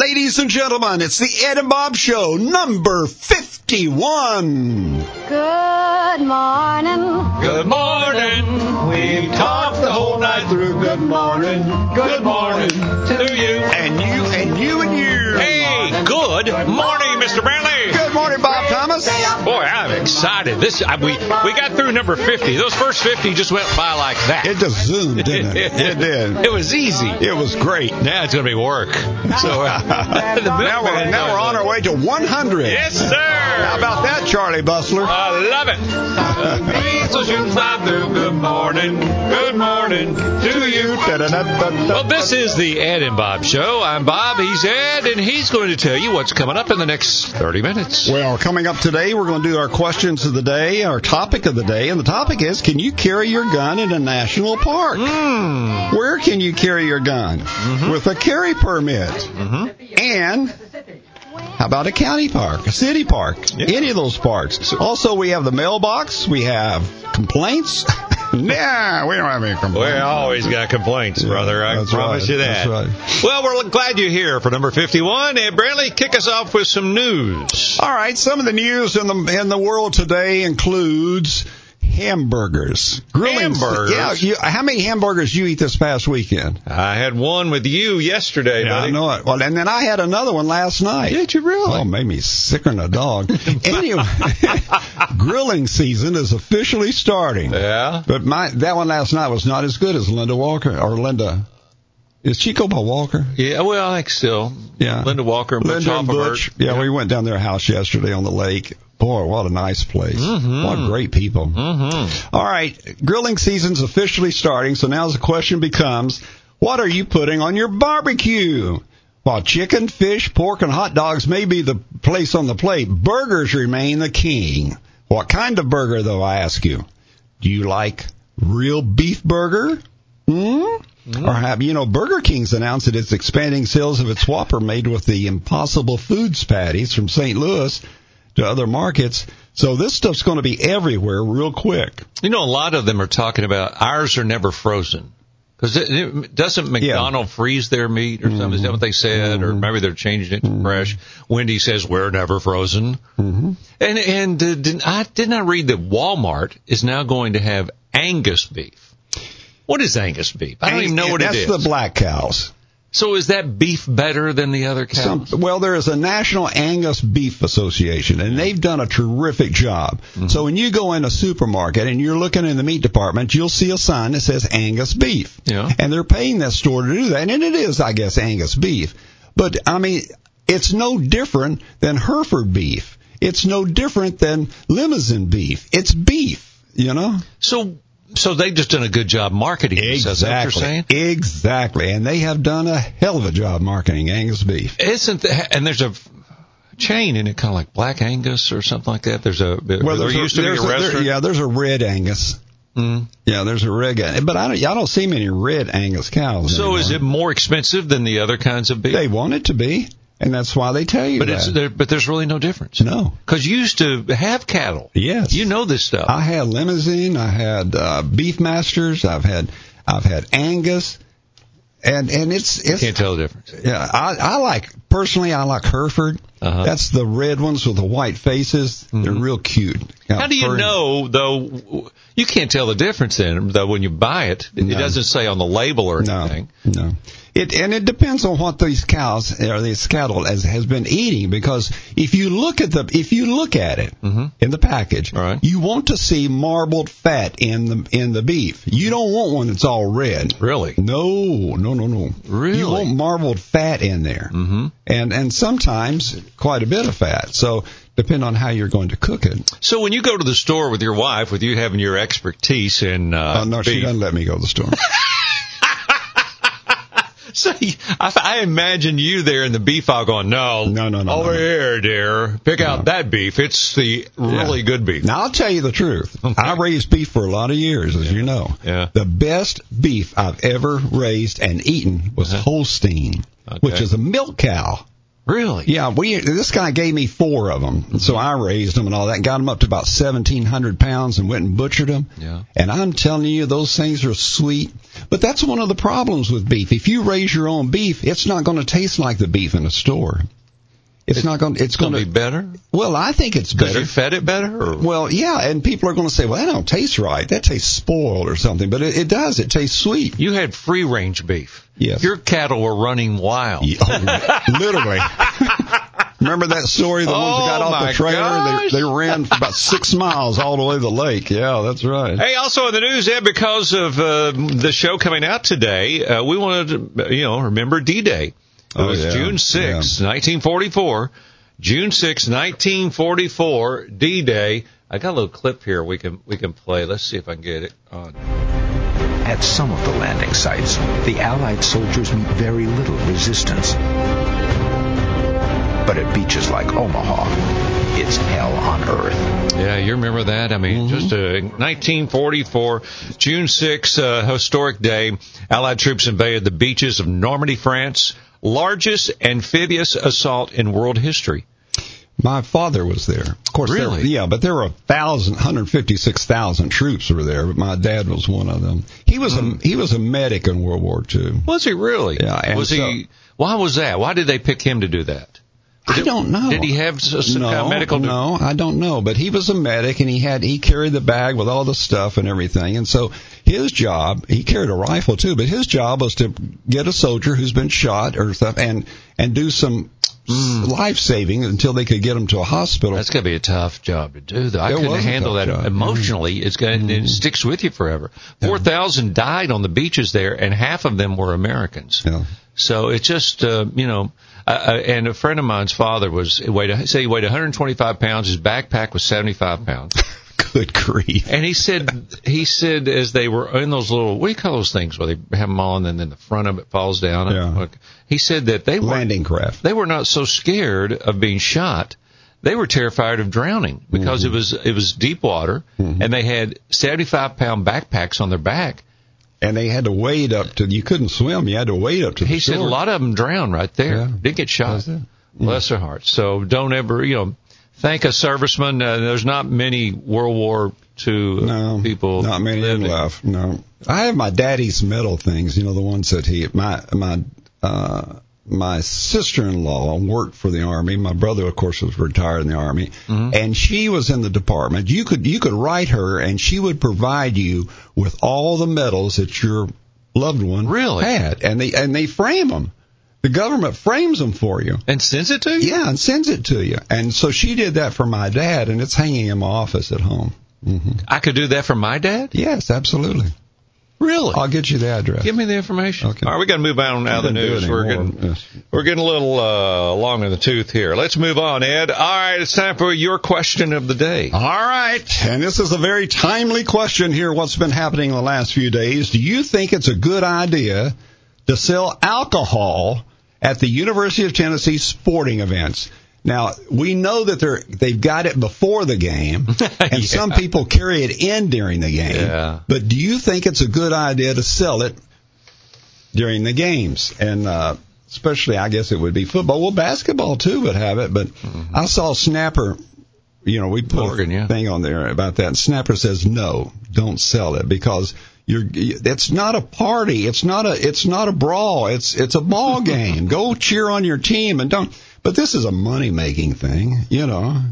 Ladies and gentlemen, it's the Ed and Bob Show, number 51. Good morning. Good morning. We've talked the whole night through. Good morning. Good morning to you. And you, and you, and you. Hey, good morning, Mr. Brantley. Good morning, Bob Thomas. Boy, I'm excited. This I, we we got through number 50. Those first 50 just went by like that. It just zoomed, didn't it? It did. It was easy. It was great. Now it's going to be work. So uh, now we're, now we're on our way to 100. Yes, sir. How about that, Charlie Bustler? I love it. So shooting fly through. Good morning. Good morning to you. Well, this is the Ed and Bob Show. I'm Bob. He's Ed, and he's going to tell you what's coming up in the next 30 minutes. Well, coming up today, we're going to do our questions of the day, our topic of the day, and the topic is: Can you carry your gun in a national park? Mm. Where can you carry your gun with a carry permit? Mm-hmm. And how about a county park, a city park, any of those parks? Also, we have the mailbox. We have complaints. nah, we don't have any complaints. We always got complaints, brother. I that's promise right, you that. that's right. Well, we're glad you're here for number 51. And Brantley, kick us off with some news. All right, some of the news in the in the world today includes hamburgers, grilling. Hamburgers? Yeah, you, how many hamburgers you eat this past weekend? I had one with you yesterday, Yeah, I know it. Well, and then I had another one last night. Did you really? Oh, made me sicker than a dog. anyway, grilling season is officially starting. Yeah. But my that one last night was not as good as Linda Walker or Linda. Is Chico by Walker? Yeah, well, I think still. Yeah. Linda Walker and Butch Linda and Hoffenberg. Butch. Yeah, we went down their house yesterday on the lake. Boy, what a nice place. Mhm. What great people. Mm-hmm. All right, grilling season's officially starting, so now the question becomes, what are you putting on your barbecue? While chicken, fish, pork, and hot dogs may be the place on the plate, burgers remain the king. What kind of burger, though, I ask you? Do you like real beef burger? Hmm? Or have you know Burger King's announced that it's expanding sales of its Whopper made with the Impossible Foods patties from St. Louis to other markets. So this stuff's going to be everywhere real quick. You know, a lot of them are talking about ours are never frozen. Because doesn't McDonald freeze their meat or something? Is that what they said? Or maybe they're changing it to fresh. Wendy says we're never frozen. Mm-hmm. And and uh, did I didn't I read that Walmart is now going to have Angus beef? What is Angus beef? I don't even know what That's it is. the black cows. So is that beef better than the other Some, cows? well, there is a National Angus Beef Association, and they've done a terrific job. Mm-hmm. So when you go in a supermarket and you're looking in the meat department, you'll see a sign that says Angus Beef. Yeah. And they're paying that store to do that, and it is, I guess, Angus beef. But I mean, it's no different than Hereford beef. It's no different than Limousin beef. It's beef, you know. So so they've just done a good job marketing. this, Is that what you're saying? Exactly. And they have done a hell of a job marketing Angus beef. Isn't that, and there's a chain in it, kind of like Black Angus or something like that. There's a Well, there used to be a there- restaurant. yeah, there's a red Angus. Mm. Yeah, there's a red Angus. But I don't, I don't see many red Angus cows. So is it more expensive than the other kinds of beef? They want it to be, and that's why they tell you but that. it's there, but there's really no difference. no. Because you used to have cattle. Yes. You know this stuff. I had Limousin. I had uh, beef masters. I've had I've had Angus, and and it's it's Can't tell the difference. yeah. I I like personally I like Hereford. Uh-huh. That's the red ones with the white faces. They're real cute. Got How do you furry- know though? You can't tell the difference then though when you buy it. It No. doesn't say on the label or No, anything. no. It and it depends on what these cows or these cattle has, has been eating because if you look at the if you look at it in the package, Mm-hmm. Right. you want to see marbled fat in the in the beef. You don't want one that's all red. Really? No, no, no, no. Really? You want marbled fat in there, mm-hmm. and and sometimes quite a bit of fat. So depend on how you're going to cook it. So when you go to the store with your wife, with you having your expertise in uh, Oh no, she doesn't let me go to the store. So I, I imagine you there in the beef aisle going, no, No, no, no, over no, no. here, dear, pick out that beef. It's the really Yeah. good beef. Now I'll tell you the truth. I raised beef for a lot of years, as you know. Yeah. The best beef I've ever raised and eaten was uh-huh. Holstein, which is a milk cow. Really? Yeah, we this guy gave me four of them, so I raised them and all that, and got them up to about seventeen hundred pounds, and went and butchered them. Yeah. And I'm telling you, those things are sweet. But that's one of the problems with beef. If you raise your own beef, it's not going to taste like the beef in a store. It's, not going. It's, It's going to be better Well, I think it's better. you fed it better. Or? Well, yeah, and people are going to say, "Well, that don't taste right. That tastes spoiled or something." But it, it does. It tastes sweet. You had free range beef. Yes. Your cattle were running wild. Yeah, oh, literally. Remember that story? The ones that got Oh, off the trailer, they, they ran for about six miles all the way to the lake. Yeah, that's right. Hey, also in the news, Ed, because of uh, the show coming out today, uh, we wanted to, you know, remember D-Day. It Oh, was yeah. June 6, Yeah. 1944. June 6, 1944, D-Day. I got a little clip here we can we can play. Let's see if I can get it on. At some of the landing sites, the Allied soldiers meet very little resistance. But at beaches like Omaha, it's hell on earth. Yeah, you remember that? I mean, Mm-hmm. just uh, 1944, June 6, uh, historic day. Allied troops invaded the beaches of Normandy, France. Largest amphibious assault in world history. My father was there. Of course, there- Really? yeah, but there were a thousand, 156,000 troops were there. But my dad was one of them. He was a hmm. he was a medic in World War II. Was he really? Yeah, and was he? Why was that? Why did they pick him to do that? I don't know. Did he have some no, kind of medical? No, I don't know. But he was a medic, and he had he carried the bag with all the stuff and everything. And so his job, he carried a rifle too. But his job was to get a soldier who's been shot or stuff, and and do some life saving until they could get him to a hospital. That's gonna be a tough job to do. Though I It couldn't handle that job. Mm-hmm. emotionally. It's going to it sticks with you forever. Four thousand died on the beaches there, and half of them were Americans. Yeah. So it's just uh, you know, uh, uh, and a friend of mine's father was weighed say he weighed 125 pounds. His backpack was 75 pounds, Good grief. and he said he said as they were in those little what do you call those things where they have them on and then the front of it falls down. Yeah. He said that they were Landing craft. they were not so scared of being shot. They were terrified of drowning because Mm-hmm. it was it was deep water, and they had 75 pound backpacks on their back. And they had to wade up to. You couldn't swim. You had to wade up to the He said a lot of them drowned right there. Yeah. Didn't get shot. It. Bless their hearts. So don't ever, you know, thank a serviceman. Uh, there's not many World War II No, people. Not many living. left. No, I have my daddy's medal things. You know the ones that he my my uh my sister-in-law worked for the army. My brother, of course, was retired in the army, Mm-hmm. and she was in the department. You could you could write her, and she would provide you with all the medals that your loved one Really? had, and they and they frame them. The government frames them for you. And sends it to you? Yeah, and sends it to you. And so she did that for my dad, and it's hanging in my office at home. hmm I could do that for my dad? Yes, absolutely. Really? I'll get you the address. Give me the information. Okay. All right, we got to move on out of the news. We're getting Yes. we're getting a little uh, long in the tooth here. Let's move on, Ed. All right, it's time for your question of the day. All right, and this is a very timely question here. What's been happening in the last few days? Do you think it's a good idea to sell alcohol at the University of Tennessee sporting events? Now we know that they're they've got it before the game, and Yeah. some people carry it in during the game. Yeah. But do you think it's a good idea to sell it during the games? And uh, especially, I guess it would be football. Well, basketball too would have it. But I saw Snapper. You know, we put Morgan, a yeah. thing on there about that. And Snapper says no, don't sell it because you're. It's not a party. It's not a. It's not a brawl. It's it's a ball game. Go cheer on your team and don't. But this is a money making thing. You know.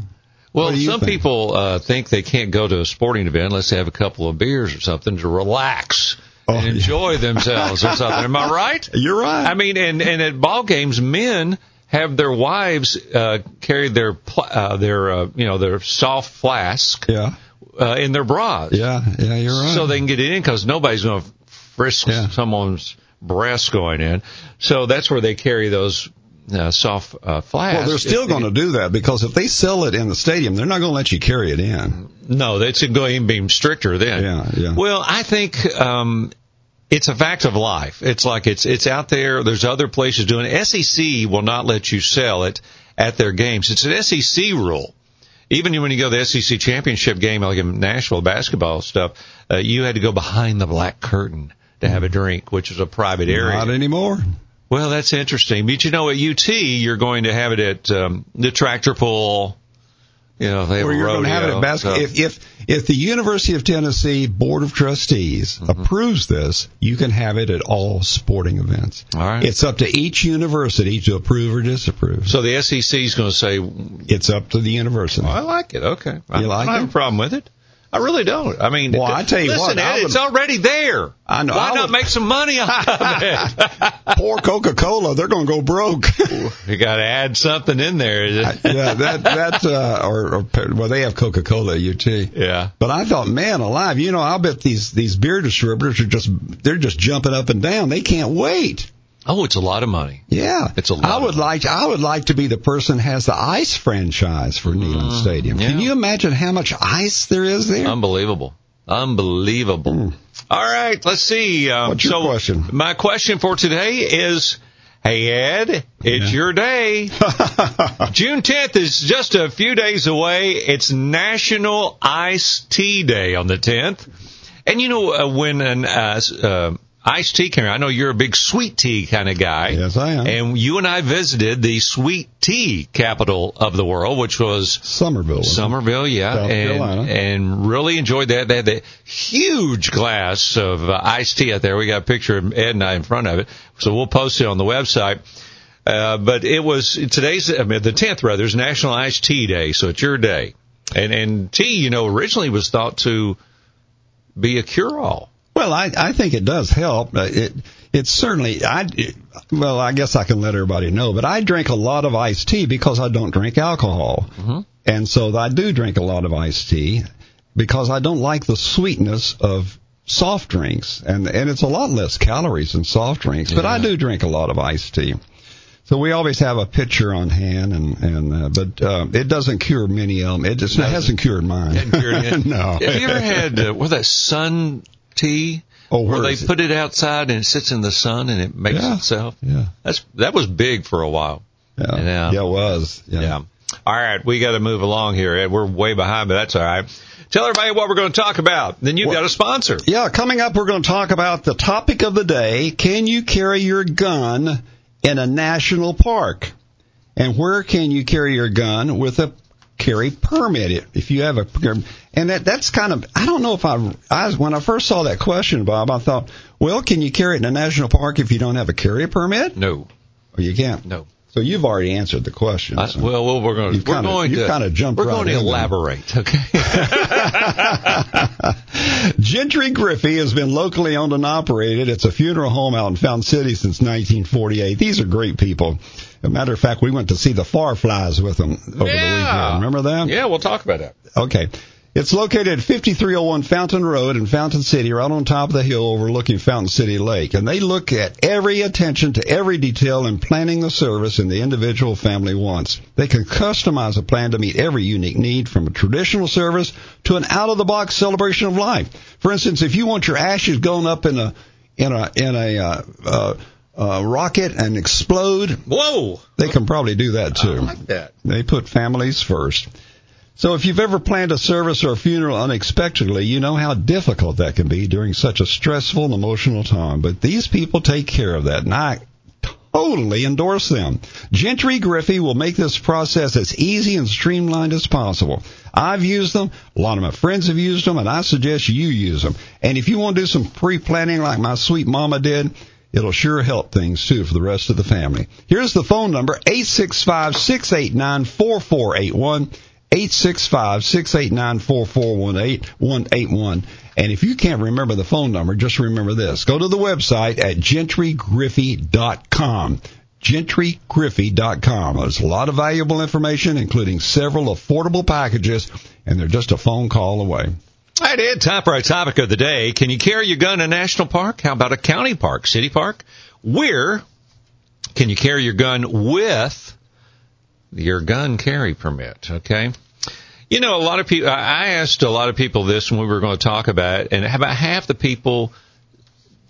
Well, you some think? people uh, think they can't go to a sporting event unless they have a couple of beers or something to relax Oh, and yeah. enjoy themselves or something. Am I right? You're right. I mean, and and at ball games, men have their wives uh, carry their pl- uh, their uh, you know their soft flask yeah. uh, in their bras, Yeah. Yeah. You're right. so they can get it in because nobody's going to frisk Yeah. someone's breast going in. So that's where they carry those uh, soft uh, flasks. Well, they're still going to do that because if they sell it in the stadium, they're not going to let you carry it in. No, that's going to be stricter then. Yeah, yeah. Well, I think um, it's a fact of life. It's like it's it's out there. There's other places doing it. SEC will not let you sell it at their games. It's an SEC rule. Even when you go to the SEC championship game, like in Nashville basketball stuff, uh, you had to go behind the black curtain to have a drink, which is a private area. Not anymore. Well, that's interesting. But you know, at UT, you're going to have it at um, the tractor pull, You know, they have or you're going to have it at basketball. so- If if if the University of Tennessee Board of Trustees Mm-hmm. approves this, you can have it at all sporting events. All right. It's up to each university to approve or disapprove. so the SEC is going to say, It's up to the university. I like it. Okay. I, like I don't have a problem with it. I really don't. I mean, Well, I tell you listen, what, Ed, would- it's already there. I know, Why I not would- make some money out of it? Poor Coca Cola, they're going to go broke. you got to add something in there. yeah, that that uh, or, or well, they have Coca Cola at UT. yeah. But I thought, man, alive, you know, I'll bet these these beer distributors are just they're just jumping up and down. They can't wait. Oh, it's a lot of money. Yeah, It's a lot I of would like I would like to be the person who has the ice franchise for Neyland Stadium. Can Mm, you imagine how much ice there is there? Unbelievable. Unbelievable. All right, let's see. Um. What's your so question? My question for today is, hey Ed, it's Yeah. your day. June 10th is just a few days away. It's National Ice Tea Day on the 10th. And you know, uh, when an uh, uh, iced tea came, I know you're a big sweet tea kind of guy. Yes, I am. And you and I visited the sweet tea capital of the world, which was Summerville. Summerville, yeah, South and Carolina. and really enjoyed that. They had the huge glass of uh, iced tea out there. We got a picture of Ed and I in front of it, so we'll post it on the website. Uh, but it was today's, I mean, the tenth rather is National Iced Tea Day, so it's your day. And and tea, you know, originally was thought to be a cure-all. Well, I, I think it does help. Uh, It it's certainly I well, I guess I can let everybody know, but I drink a lot of iced tea because I don't drink alcohol, Mm-hmm. and so I do drink a lot of iced tea because I don't like the sweetness of soft drinks, and and it's a lot less calories than soft drinks, but I do drink a lot of iced tea. So we always have a pitcher on hand, and and uh, but uh, it doesn't cure many of them. It just it hasn't cured mine. Cured no. Have you ever had uh, what that sun tea? Oh, where where they it? put it outside and it sits in the sun and it makes Yeah. itself. Yeah. That's that was big for a while. Yeah. Yeah. Yeah, it was. Yeah. Yeah. All right, we got to move along here, Ed. We're way behind, but that's all right. Tell everybody what we're going to talk about. Then you've Well- got a sponsor. Yeah, coming up, we're going to talk about the topic of the day. Can you carry your gun in a national park? And where can you carry your gun with a carry permit? If you have a, and that, that's kind of, I don't know if I, I, when I first saw that question, Bob, I thought, well, can you carry it in a national park if you don't have a carry permit? No, Or you can't. no. So you've already answered the question. I, so. well, well, we're going. You've We're kinda- going you've to. kinda jumped We're right going to in there. elaborate. Okay. Gentry Griffey has been locally owned and operated. It's a funeral home out in Fountain City since 1948. These are great people. A matter of fact, we went to see the Fireflies with them over the weekend. Remember that? Yeah, we'll talk about that. Okay. It's located at 5301 Fountain Road in Fountain City, right on top of the hill overlooking Fountain City Lake. And they look at every attention to every detail in planning the service and the individual family wants. They can customize a plan to meet every unique need from a traditional service to an out-of-the-box celebration of life. For instance, if you want your ashes going up in a in a in a uh, uh, uh, rocket and explode, Whoa, they can probably do that too. I like that. They put families first. So if you've ever planned a service or a funeral unexpectedly, you know how difficult that can be during such a stressful and emotional time. But these people take care of that, and I totally endorse them. Gentry Griffey will make this process as easy and streamlined as possible. I've used them, a lot of my friends have used them, and I suggest you use them. And if you want to do some pre-planning like my sweet mama did, It'll sure help things too for the rest of the family. Here's the phone number, 865-689-4481. 865-689-4418-181. And if you can't remember the phone number, just remember this. Go to the website at gentrygriffey.com. gentrygriffey.com. There's a lot of valuable information, including several affordable packages, and they're just a phone call away. All right, Ed, time for our topic of the day. Can you carry your gun in a national park? How about a county park, city park? Where can you carry your gun with your gun carry permit? Okay. You know, a lot of people, I asked a lot of people this when we were going to talk about it, and about half the people,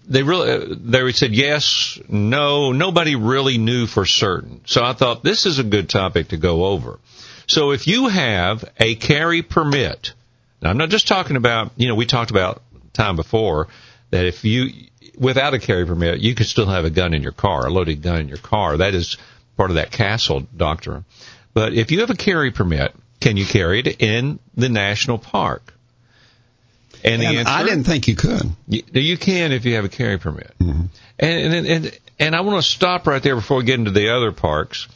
they really, they said yes, no, nobody really knew for certain. So I thought this is a good topic to go over. So if you have a carry permit, now, I'm not just talking about, you know, we talked about time before that if you, without a carry permit, you could still have a gun in your car, a loaded gun in your car. That is part of that castle doctrine. But if you have a carry permit can you carry it in the national park? And the And answer, I didn't think you could. you, you can if you have a carry permit. Mm-hmm. And, and and and I want to stop right there before we get into the other parks.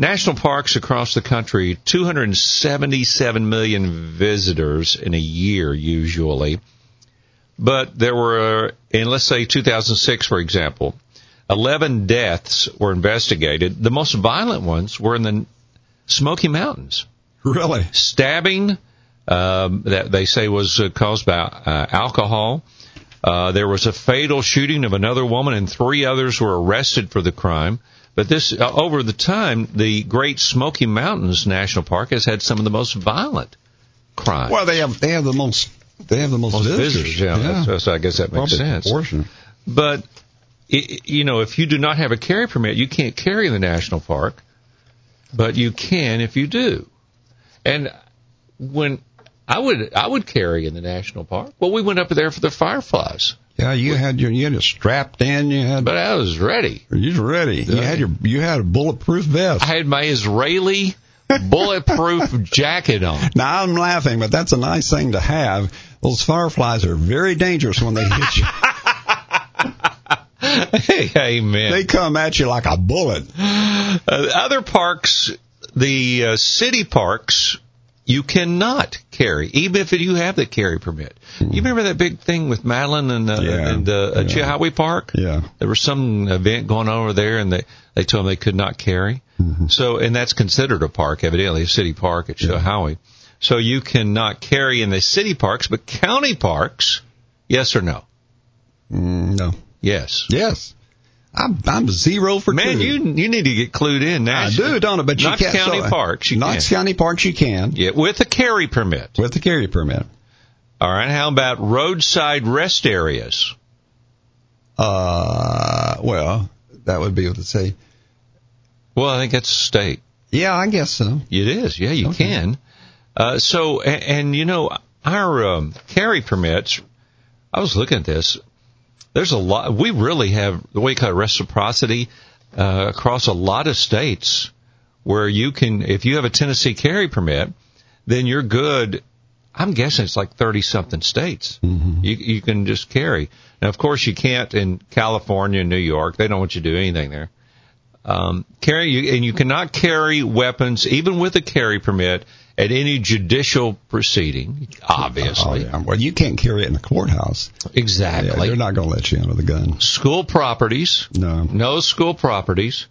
National parks across the country, 277 million visitors in a year usually. But there were, in let's say 2006, for example, 11 deaths were investigated. The most violent ones were in the Smoky Mountains Really? stabbing um, that they say was uh, caused by uh, alcohol. Uh, there was a fatal shooting of another woman, and three others were arrested for the crime. But this, uh, over the time, the Great Smoky Mountains National Park has had some of the most violent crime. Well, they have they have the most they have the most, most visitors. visitors, yeah. That's- so I guess that makes Probably sense. But i you know, if you do not have a carry permit, you can't carry in the national park. But you can if you do. And when I would I would carry in the national park. Well, we went up there for the fireflies, Yeah, you had your you had it strapped in. You had but I was ready. you was ready. You had your you had a bulletproof vest. I had my Israeli bulletproof jacket on. Now I'm laughing, but that's a nice thing to have. Those fireflies are very dangerous when they hit you. hey, Amen. they come at you like a bullet. Uh, other parks, the uh, city parks, you cannot carry, even if you have the carry permit. You remember that big thing with Madeline and, uh, Yeah, and uh, yeah. Chilhowee Park? Yeah. There was some event going on over there, and they they told them they could not carry. So, and that's considered a park, evidently, a city park at Chihuahua. So you cannot carry in the city parks, but county parks, yes or no? Mm, no. Yes. Yes. I'm I'm zero for Man, two. you you need to get clued in now. I do, don't I? But you Knox can't. County so- parks, you Knox can. County parks, you can Yeah, with a carry permit. with the carry permit. All right. How about roadside rest areas? Uh, well, that would be what to say. Well, I think that's state. Yeah, I guess so. It is. Yeah, you Okay. can. Uh, so, and, and you know, our um, carry permits. I was looking at this. There's a lot. We really have the way you call it reciprocity uh, across a lot of states where you can, if you have a Tennessee carry permit, then you're good. I'm guessing it's like 30 something states. Mm-hmm. You, you can just carry. Now, of course, you can't in California and New York. They don't want you to do anything there. Um, carry you, and you cannot carry weapons, even with a carry permit, at any judicial proceeding. Obviously, Oh, yeah. Well, you can't carry it in the courthouse. Yeah, exactly. they're not going to let you under the gun. school properties, No. no school properties.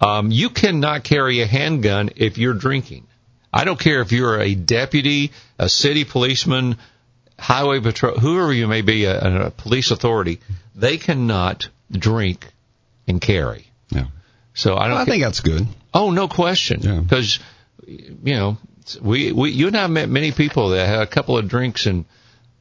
Um, you cannot carry a handgun if you're drinking. I don't care if you're a deputy, a city policeman, highway patrol, whoever you may be, a, a police authority. They cannot drink and carry. Yeah. So I don't. I ca- think that's good. Oh, no question. Yeah. Because, you know, we, we, you and I met many people that had a couple of drinks and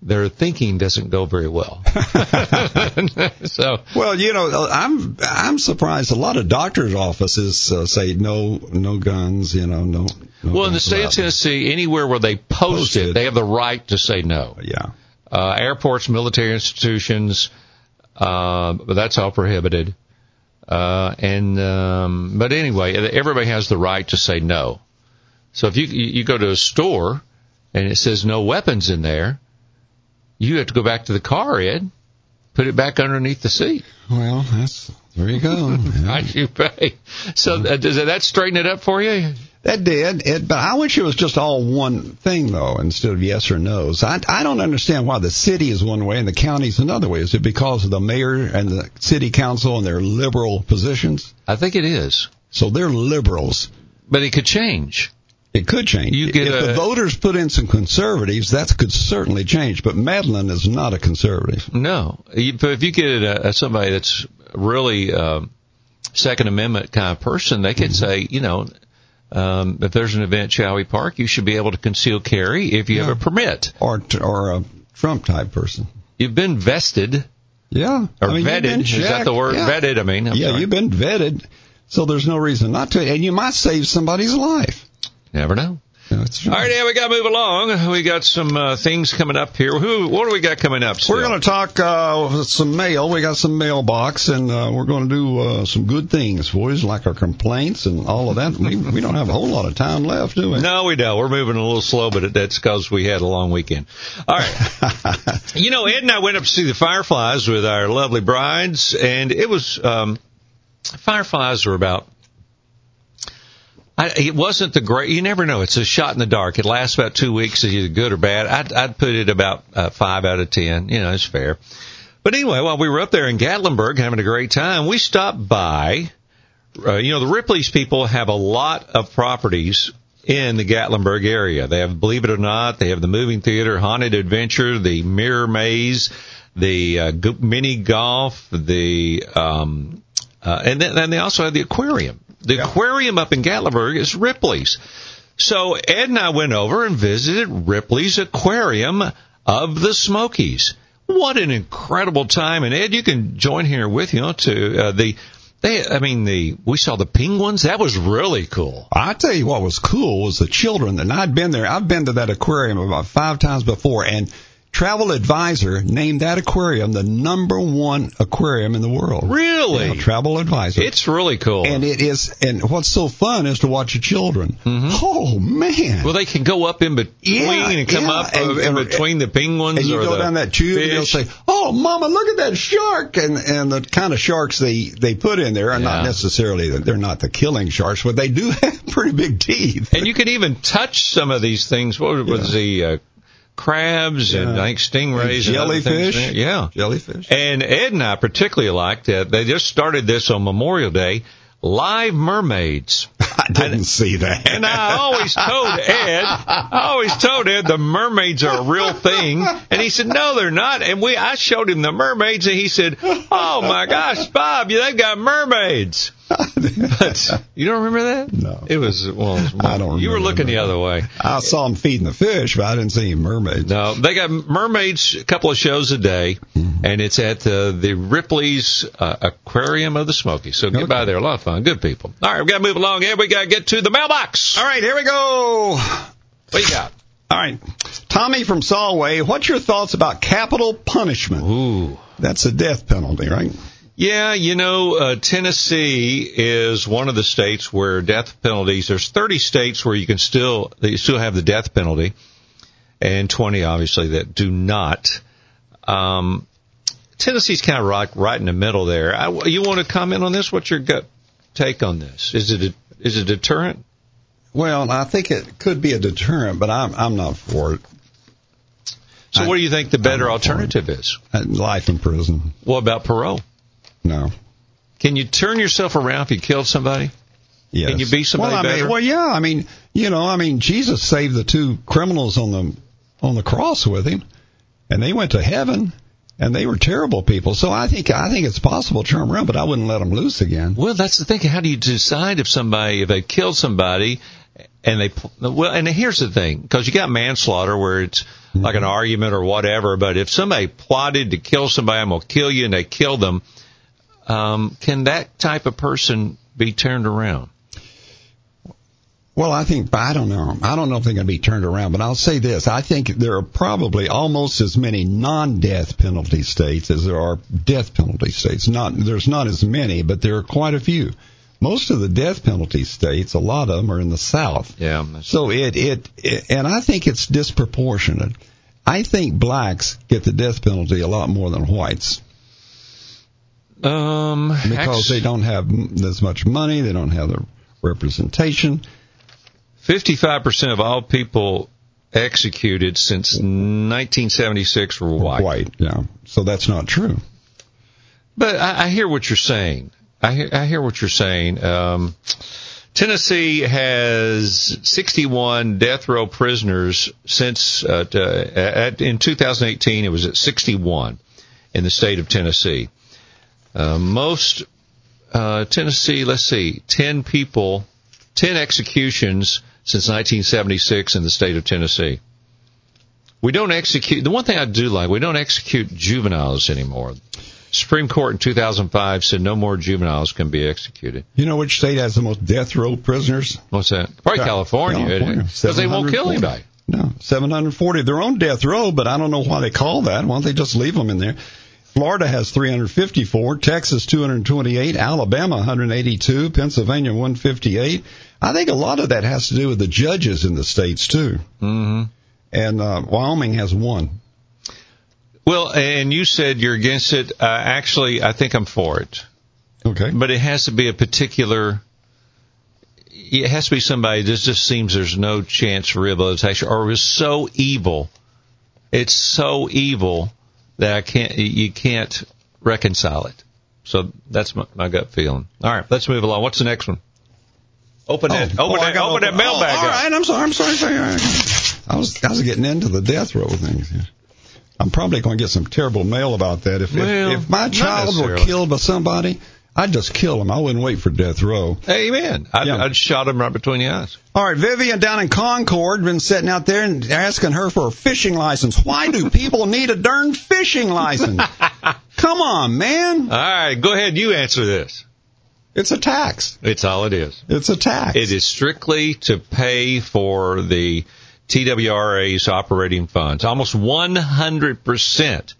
their thinking doesn't go very well. so, Well, you know, I'm I'm surprised. A lot of doctors' offices uh, say no, no guns. You know, no. no well, in the state of. Tennessee, anywhere where they post Posted. it, they have the right to say no. Yeah. Uh, airports, military institutions, uh, but that's all prohibited. Uh, and, um, but anyway, everybody has the right to say no. So if you, you go to a store and it says no weapons in there, you have to go back to the car, Ed, put it back underneath the seat. Well, that's there you go. Yeah. You pay. So uh, does that straighten it up for you? That did, it, but I wish it was just all one thing though, instead of yes or no's. I I don't understand why the city is one way and the county's another way. Is it because of the mayor and the city council and their liberal positions? I think it is, So they're liberals. but it could change. It could change. You get if a- the voters put in some conservatives, that could certainly change. But Madeline is not a conservative. No, but if you get a, somebody that's really um, Second Amendment kind of person, they can say, you know, um, if there's an event at Chilhowee Park, you should be able to conceal carry if you have a permit. or or a Trump type person. You've been vested Yeah, or I mean, vetted. Is that the word? Yeah. Vetted. I mean, I'm yeah, sorry. you've been vetted, so there's no reason not to. And you might save somebody's life. Never know. That's All right, yeah, we got to move along. We got some uh, things coming up here. Who? What do we got coming up? Still? We're going to talk uh, some mail. We got some mailbox, and uh, we're going to do uh, some good things, boys, like our complaints and all of that. We, we don't have a whole lot of time left, do we? No, we don't. We're moving a little slow, but that's because we had a long weekend. All right. you know, Ed and I went up to see the Fireflies with our lovely brides, and it was um, Fireflies are about I, it wasn't the great. You never know. It's a shot in the dark. It lasts about two weeks. It's either good or bad. I'd, I'd put it about uh, five out of ten. You know, it's fair. But anyway, while we were up there in Gatlinburg having a great time, we stopped by. Uh, you know, the Ripley's people have a lot of properties in the Gatlinburg area. They have, believe it or not, they have the moving theater, Haunted Adventure, the Mirror Maze, the uh, mini golf, the um, uh, and then and they also have the aquarium. The aquarium up in Gatlinburg is Ripley's. So Ed and I went over and visited Ripley's Aquarium of the Smokies. What an incredible time! And Ed, you can join here with you to uh, the. They, I mean, the we saw the penguins. That was really cool. I tell you what was cool was the children. And I'd been there. I've been to that aquarium about five times before, and Travel Advisor named that aquarium the number one aquarium in the world. Really? Travel Advisor. It's really cool. And it is, and what's so fun is to watch the children. Mm-hmm. Oh man! Well, they can go up in between yeah, and come yeah. up and, in between the penguins. And you go down that tube fish. and they'll say, "Oh, Mama, look at that shark!" And and the kind of sharks they they put in there are Yeah. not necessarily they're not the killing sharks, but they do have pretty big teeth. And you can even touch some of these things. What was the uh, crabs and Yeah. I think stingrays and, jellyfish. things. Yeah. Jellyfish. And Ed and I particularly liked it. They just started this on Memorial Day. Live mermaids. I didn't see that. And I always told Ed, I always told Ed the mermaids are a real thing. And he said, no, they're not. And we, I showed him the mermaids and he said, oh my gosh, Bob, you they've got mermaids. But you don't remember that? No. It was, well, it was I don't you were remember looking the other way. I saw them feeding the fish, but I didn't see any mermaids. No, they got mermaids a couple of shows a day, Mm-hmm. and it's at uh, the Ripley's uh, Aquarium of the Smokies. So get Okay. by there, a lot of fun, good people. All right, we got to move along here. We got to get to the mailbox. All right, here we go. What you got? All right. Tommy from Solway, what's your thoughts about capital punishment? Ooh. That's a death penalty, right? Yeah, you know, uh, Tennessee is one of the states where death penalties. There's 30 states where you can still you still have the death penalty, and 20 obviously that do not. Um, Tennessee's kind of right, right in the middle there. I, you want to comment on this? What's your gut take on this? Is it a, is it a deterrent? Well, I think it could be a deterrent, but I'm I'm not for it. So, I- what do you think the better I'm not for it. alternative is? Uh, Life in prison. What about parole? No. Can you turn yourself around if you killed somebody? Yes. Can you be somebody well, I better? Mean, well, yeah. I mean, you know, I mean, Jesus saved the two criminals on the on the cross with him, and they went to heaven, and they were terrible people. So I think I think it's possible to turn around, but I wouldn't let them loose again. Well, that's the thing. How do you decide if somebody, if they killed somebody, and they, well, and here's the thing, because you got manslaughter where it's like an mm-hmm. argument or whatever, but if somebody plotted to kill somebody, I'm gonna kill you, and they killed them, um, can that type of person be turned around? Well, I think I don't know. I don't know if they're going to be turned around, but I'll say this: I think there are probably almost as many non-death penalty states as there are death penalty states. Not there's not as many, but there are quite a few. Most of the death penalty states, a lot of them are in the South. Yeah. So it, it, it and I think it's disproportionate. I think blacks get the death penalty a lot more than whites Um, because they don't have as much money, they don't have the representation. Fifty-five percent of all people executed since 1976 were white. White, yeah. So that's not true. But I, I hear what you're saying. I hear, I hear what you're saying. Um, Tennessee has 61 death row prisoners since uh, at, in 2018. It was at 61 in the state of Tennessee. Uh, most uh, Tennessee, let's see, 10 people, 10 executions since 1976 in the state of Tennessee. We don't execute. The one thing I do like, we don't execute juveniles anymore. Supreme Court in 2005 said no more juveniles can be executed. You know which state has the most death row prisoners? What's that? Probably Ca- California, California. because they won't kill anybody. No, 740. They're on death row, but I don't know why they call that. Why don't they just leave them in there? Florida has 354, Texas 228, Alabama 182, Pennsylvania 158. I think a lot of that has to do with the judges in the states too. hmm And uh, Wyoming has one. Well, and you said you're against it. Uh, actually, I think I'm for it. Okay. But it has to be a particular. It has to be somebody that just seems there's no chance for rehabilitation, or is so evil. It's so evil that I can't. You can't reconcile it. So that's my, my gut feeling. All right, let's move along. What's the next one? Open that. oh, open I that. Open that mailbag. Oh, all right, I'm sorry. I'm sorry. sorry. I was I was getting into the death row things. here. I'm probably going to get some terrible mail about that. If Well, if, if my child were killed by somebody, I'd just kill him. I wouldn't wait for death row. Amen. I, Yeah. I'd shot him right between the eyes. All right, Vivian down in Concord been sitting out there and asking her for a fishing license. Why do people need a darn fishing license? Come on, man. All right, go ahead. You answer this. It's a tax. It's all it is. It's a tax. It is strictly to pay for the TWRA's operating funds. Almost 100%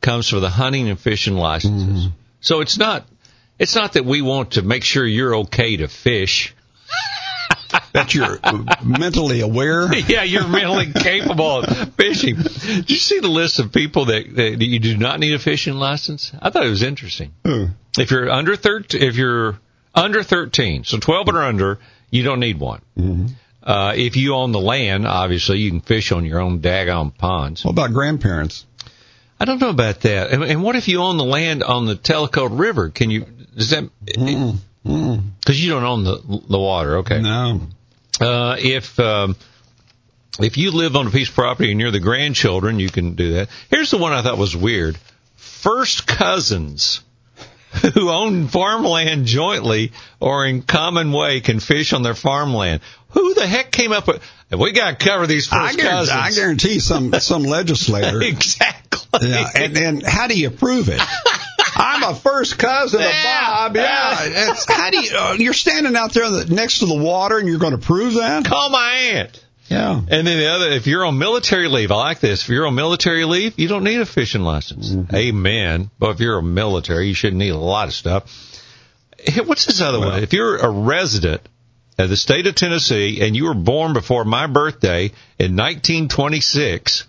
comes for the hunting and fishing licenses. Mm-hmm. So it's not it's not that we want to make sure you're okay to fish. that you're mentally aware. yeah, you're mentally capable of fishing. Did you see the list of people that, that you do not need a fishing license? I thought it was interesting. Ooh. If you're under 13, if you're under 13, so 12 or under, you don't need one. Mm-hmm. Uh, if you own the land, obviously you can fish on your own daggone ponds. What about grandparents? I don't know about that. And, and what if you own the land on the Tellico River? Can you? Does that? Mm-mm. Mm-mm. Because you don't own the the water. Okay. No. Uh, if um, if you live on a piece of property and you're the grandchildren, you can do that. Here's the one I thought was weird: first cousins who own farmland jointly or in common way can fish on their farmland. Who the heck came up with? We got to cover these I first guarantee, cousins. I guarantee some some legislator. exactly. yeah, and and how do you prove it? I'm a first cousin of Yeah, Bob. Yeah, it's, how do you? Uh, you're standing out there the- next to the water, and you're going to prove that? Call my aunt. Yeah. And then the other, if you're on military leave, I like this. If you're on military leave, you don't need a fishing license. Mm-hmm. Amen. But if you're a military, you shouldn't need a lot of stuff. What's this other one? If you're a resident of the state of Tennessee and you were born before my birthday in 1926,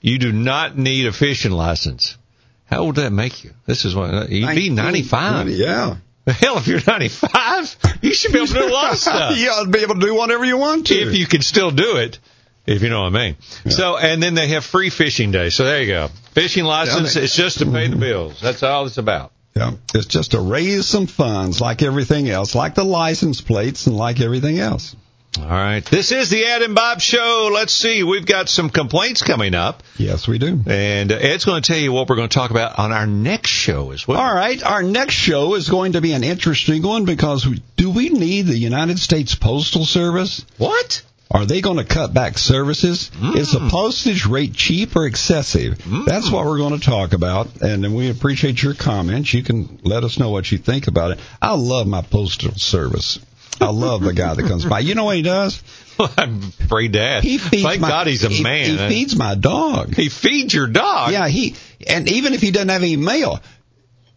you do not need a fishing license. How old would that make you? This is what uh, you'd be 95. Yeah. Hell, if you're 95, you should be able to do a lot of stuff to be able to do whatever you want to. if you can still do it, if you know what I mean. So, and then they have free fishing day. So there you go. Fishing license, Yeah, it's just to pay the bills. That's all it's about. Yeah, it's just to raise some funds, like everything else, like the license plates, and like everything else. All right. This is the Ed and Bob Show. Let's see. We've got some complaints coming up, Yes, we do. and uh, Ed's going to tell you what we're going to talk about on our next show as well. All right, our next show is going to be an interesting one because we, do we need the United States Postal Service? What? Are they going to cut back services? Is the postage rate cheap or excessive? That's what we're going to talk about, and we appreciate your comments. You can let us know what you think about it. I love my postal service. I love the guy that comes by. You know what he does? I'm afraid to ask. He feeds Thank my, God he's a he- man. He feeds my dog. He feeds your dog. Yeah, he and even if he doesn't have any mail,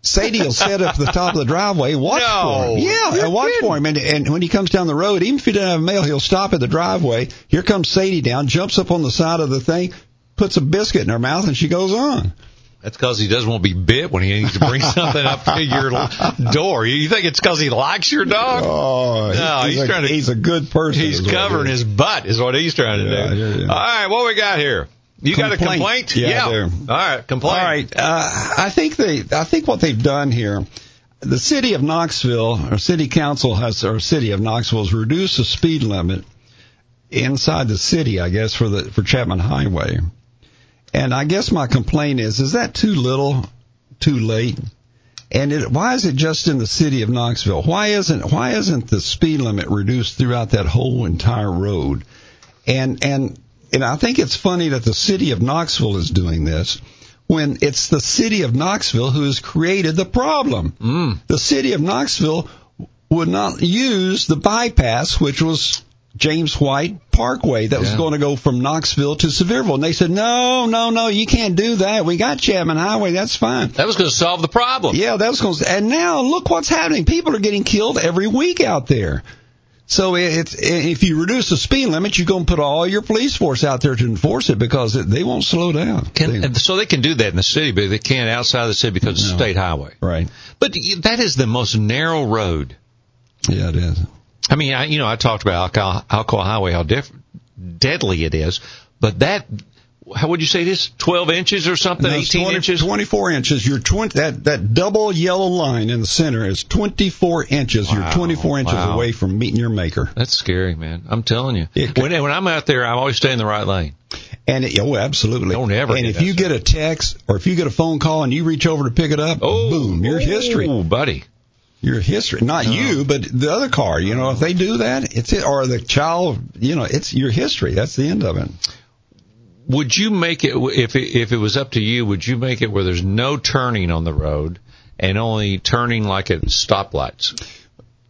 Sadie will sit up at the top of the driveway, watch No, for him. Yeah, and watch kidding. for him. And, and when he comes down the road, even if he doesn't have mail, he'll stop at the driveway. Here comes Sadie down, jumps up on the side of the thing, puts a biscuit in her mouth, and she goes on. That's because he doesn't want to be bit when he needs to bring something up to your door. You think it's because he likes your dog? Oh, No, he's a, trying to- He's a good person. He's covering his butt, is what he's trying to Yeah, do. yeah, yeah. All right, what we got here? You got a Complaint. complaint? Yeah. All right, complaint. All right. Uh, I think they. I think what they've done here, the city of Knoxville, or city council has, or city of Knoxville has reduced the speed limit inside the city. I guess for the for Chapman Highway. And I guess my complaint is: is that too little, too late? And it, why is it just in the city of Knoxville? Why isn't why isn't the speed limit reduced throughout that whole entire road? And and and I think it's funny that the city of Knoxville is doing this when it's the city of Knoxville who has created the problem. Mm. The city of Knoxville would not use the bypass, which was James White Parkway that was Yeah. going to go from Knoxville to Sevierville. And they said, no, no, no, you can't do that. We got Chapman Highway. That's fine. That was going to solve the problem. Yeah, that was going to, and now look what's happening. People are getting killed every week out there. So it's, if you reduce the speed limit, you're going to put all your police force out there to enforce it because they won't slow down. Can, They- so they can do that in the city, but they can't outside the city because it's a state highway. right. But that is the most narrow road. Yeah, it is. I mean, I, you know, I talked about Alcoa, Alcoa Highway, how diff- deadly it is, but that, how would you say this? 12 inches or something? No, 18 20 inches? 24 inches. Your 20, that, that double yellow line in the center is 24 inches. You're 24 inches wow. away from meeting your maker. That's scary, man. I'm telling you. It- when, when I'm out there, I always stay in the right lane. And it, oh, absolutely. Don't ever And if you that get a text or if you get a phone call and you reach over to pick it up, oh, boom, your history. Oh, buddy. Your history. Not you, but the other car. You know, if they do that, it's it. Or the child, you know, it's your history. That's the end of it. Would you make it if it, if it was up to you? Would you make it where there's no turning on the road and only turning like at stoplights?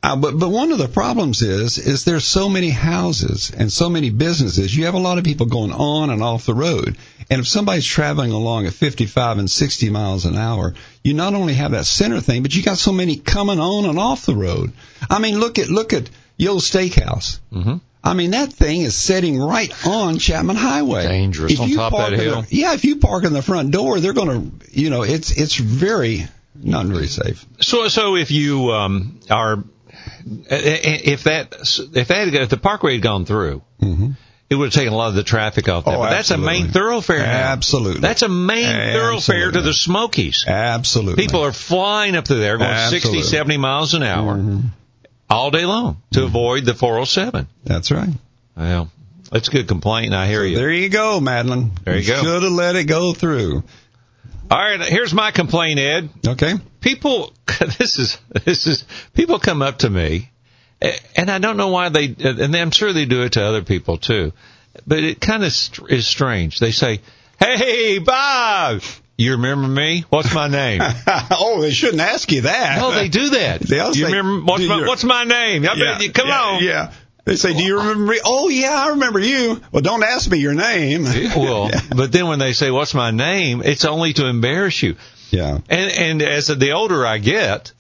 Uh, but but one of the problems is is there's so many houses and so many businesses. You have a lot of people going on and off the road. And if somebody's traveling along at 55 and 60 miles an hour, you not only have that center thing, but you got so many coming on and off the road. I mean, look at look at Yo Steakhouse. Mhm. I mean, that thing is setting right on Chapman Highway. Dangerous, If on you top of that hill. The, yeah, if you park in the front door, they're going to, you know, it's it's very not very safe. So so if you um are if that if that if the parkway had gone through, hmm it would have taken a lot of the traffic off there. Oh, but that's a main thoroughfare now. Absolutely. That's a main thoroughfare to the Smokies. Absolutely. People are flying up to there going Absolutely. 60, 70 miles an hour Mhm. all day long to Mm-hmm. avoid the 407. That's right. Well, that's a good complaint. I hear you. There you go, Madeline. There you go. Should have let it go through. All right, here's my complaint, Ed. Okay. People, this is this is people come up to me, and I don't know why they, and I'm sure they do it to other people too, but it kind of is strange. They say, "Hey, Bob, you remember me? What's my name?" oh, they shouldn't ask you that. no, they do that. They'll you say, remember what's "Do my what's my name? I Yeah, bet- come yeah, on. Yeah. They say, "Do you remember me?" Oh, yeah, I remember you. Well, don't ask me your name. Well, but then when they say, "What's my name?" It's only to embarrass you. yeah, And and as the older I get,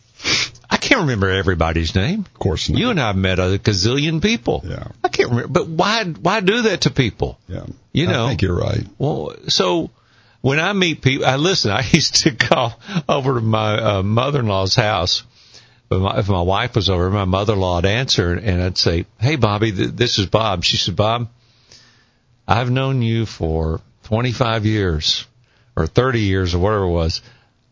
I can't remember everybody's name. of course not. You and I have met a gazillion people. Yeah. I can't remember, but why why do that to people? yeah, You know. I think you're right. Well, so when I meet people, I listen. I used to call over to my uh, mother-in-law's house. But my, if my wife was over, my mother-in-law would answer, and I'd say, "Hey, Bobby, th- this is Bob." She said, "Bob, I've known you for 25 years, or 30 years, or whatever it was.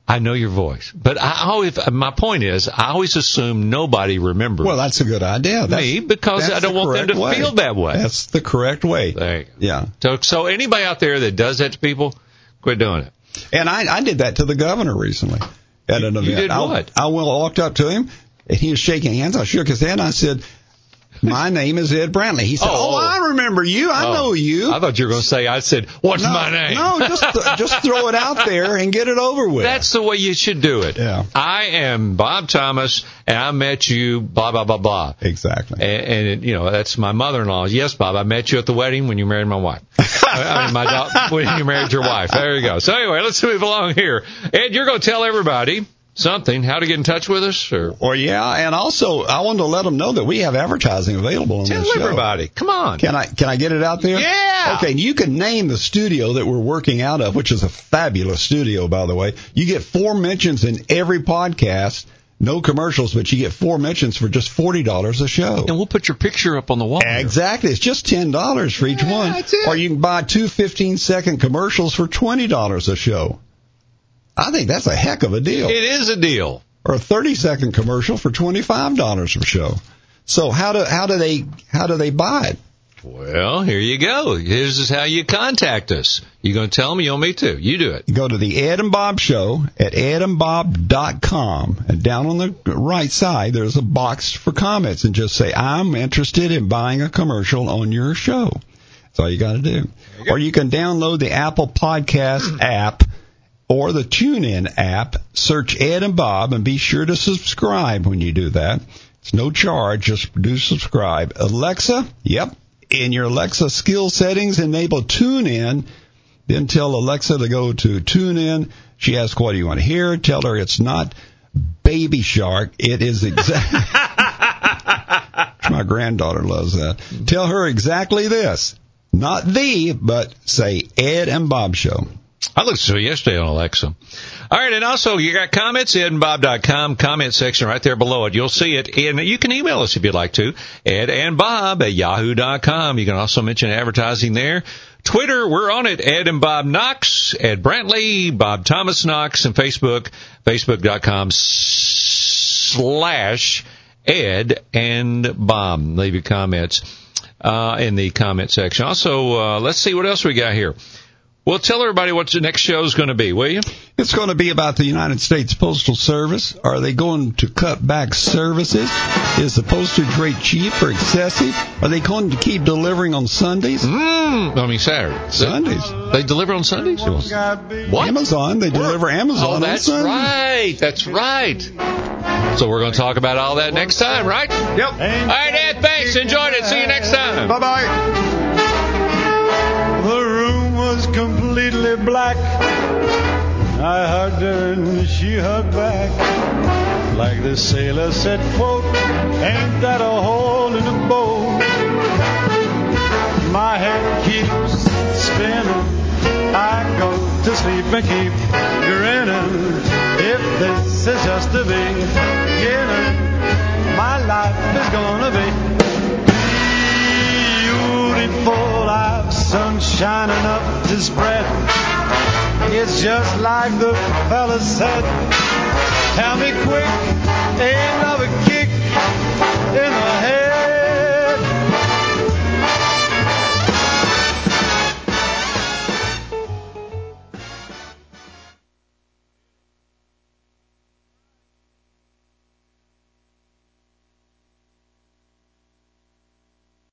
I know your voice, but I always. My point is, I always assume nobody remembers Well, that's a good idea. That's, me because I don't the want them to way. feel that way. That's the correct way. Yeah. So, so anybody out there that does that to people, quit doing it. And I, I did that to the governor recently at an event. you did I, what? I went, walked up to him and he was shaking hands. I shook his hand. I said, "My name is Ed Brantley." He said, Oh. "Oh, I remember you. I Oh, know you." I thought you were going to say, I said, what's no, my name? No, just just throw it out there and get it over with. That's the way you should do it. Yeah. I am Bob Thomas, and I met you, blah, blah, blah, blah. exactly. And, and it, you know, that's my mother-in-law. Yes, Bob, I met you at the wedding when you married my wife. I mean, my da- when you married your wife. There you go. So anyway, let's move along here. Ed, you're going to tell everybody something, how to get in touch with us, or Or yeah, and also I wanted to let them know that we have advertising available on tell this show. everybody. Come on. Can I can I get it out there? Yeah. Okay, you can name the studio that we're working out of, which is a fabulous studio, by the way. You get four mentions in every podcast. No commercials, but you get four mentions for just forty dollars a show. and we'll put your picture up on the wall. here. Exactly. It's just ten dollars for each Yeah, one. that's it. Or you can buy two 15 second commercials for twenty dollars a show. I think that's a heck of a deal. It is a deal. or a 30 second commercial for $25 per show. So how do how do they how do they buy it? Well, here you go. Here's is how you contact us. You going to tell them? You want me to? You do it. Go to the Ed and Bob show at edandbob.com and down on the right side there's a box for comments and just say I'm interested in buying a commercial on your show. That's all you got to do. Or you can download the Apple Podcast app or the TuneIn app. Search Ed and Bob and be sure to subscribe when you do that. It's no charge, just do subscribe. Alexa, yep, in your Alexa skill settings, enable TuneIn. Then tell Alexa to go to TuneIn. She asks, what do you want to hear? Tell her it's not Baby Shark. It is exactly. My granddaughter loves that. Tell her exactly this. Not the, but say Ed and Bob Show. I looked through yesterday on Alexa. All right, and also you got comments, edandbob.com, comment section right there below it. You'll see it, and you can email us if you'd like to, ed and bob at yahoo.com. You can also mention advertising there. Twitter, we're on it, Ed and Bob Knox, Ed Brantley, Bob Thomas Knox, and Facebook, facebook.com slash Ed and Bob. Leave your comments uh, in the comment section. Also, uh, let's see what else we got here. Well, tell everybody what the next show is going to be, will you? It's going to be about the United States Postal Service. Are they going to cut back services? Is the postage rate cheap or excessive? Are they going to keep delivering on Sundays? Mm, I mean Saturday. Sundays. They deliver on Sundays? What? Amazon. They deliver Amazon Oh, that's on Sunday. right. That's right. So we're going to talk about all that next time, right? Yep. All right, Ed, thanks. Enjoyed it. See you next time. Bye bye completely black. I hugged her and she hugged back. Like the sailor said, quote, ain't that a hole in the boat? My head keeps spinning. I go to sleep and keep grinning. If this is just the beginning, my life is gonna be beautiful. I've sun shining up to spread. It's just like the fella said. Tell me quick, ain't love a kid?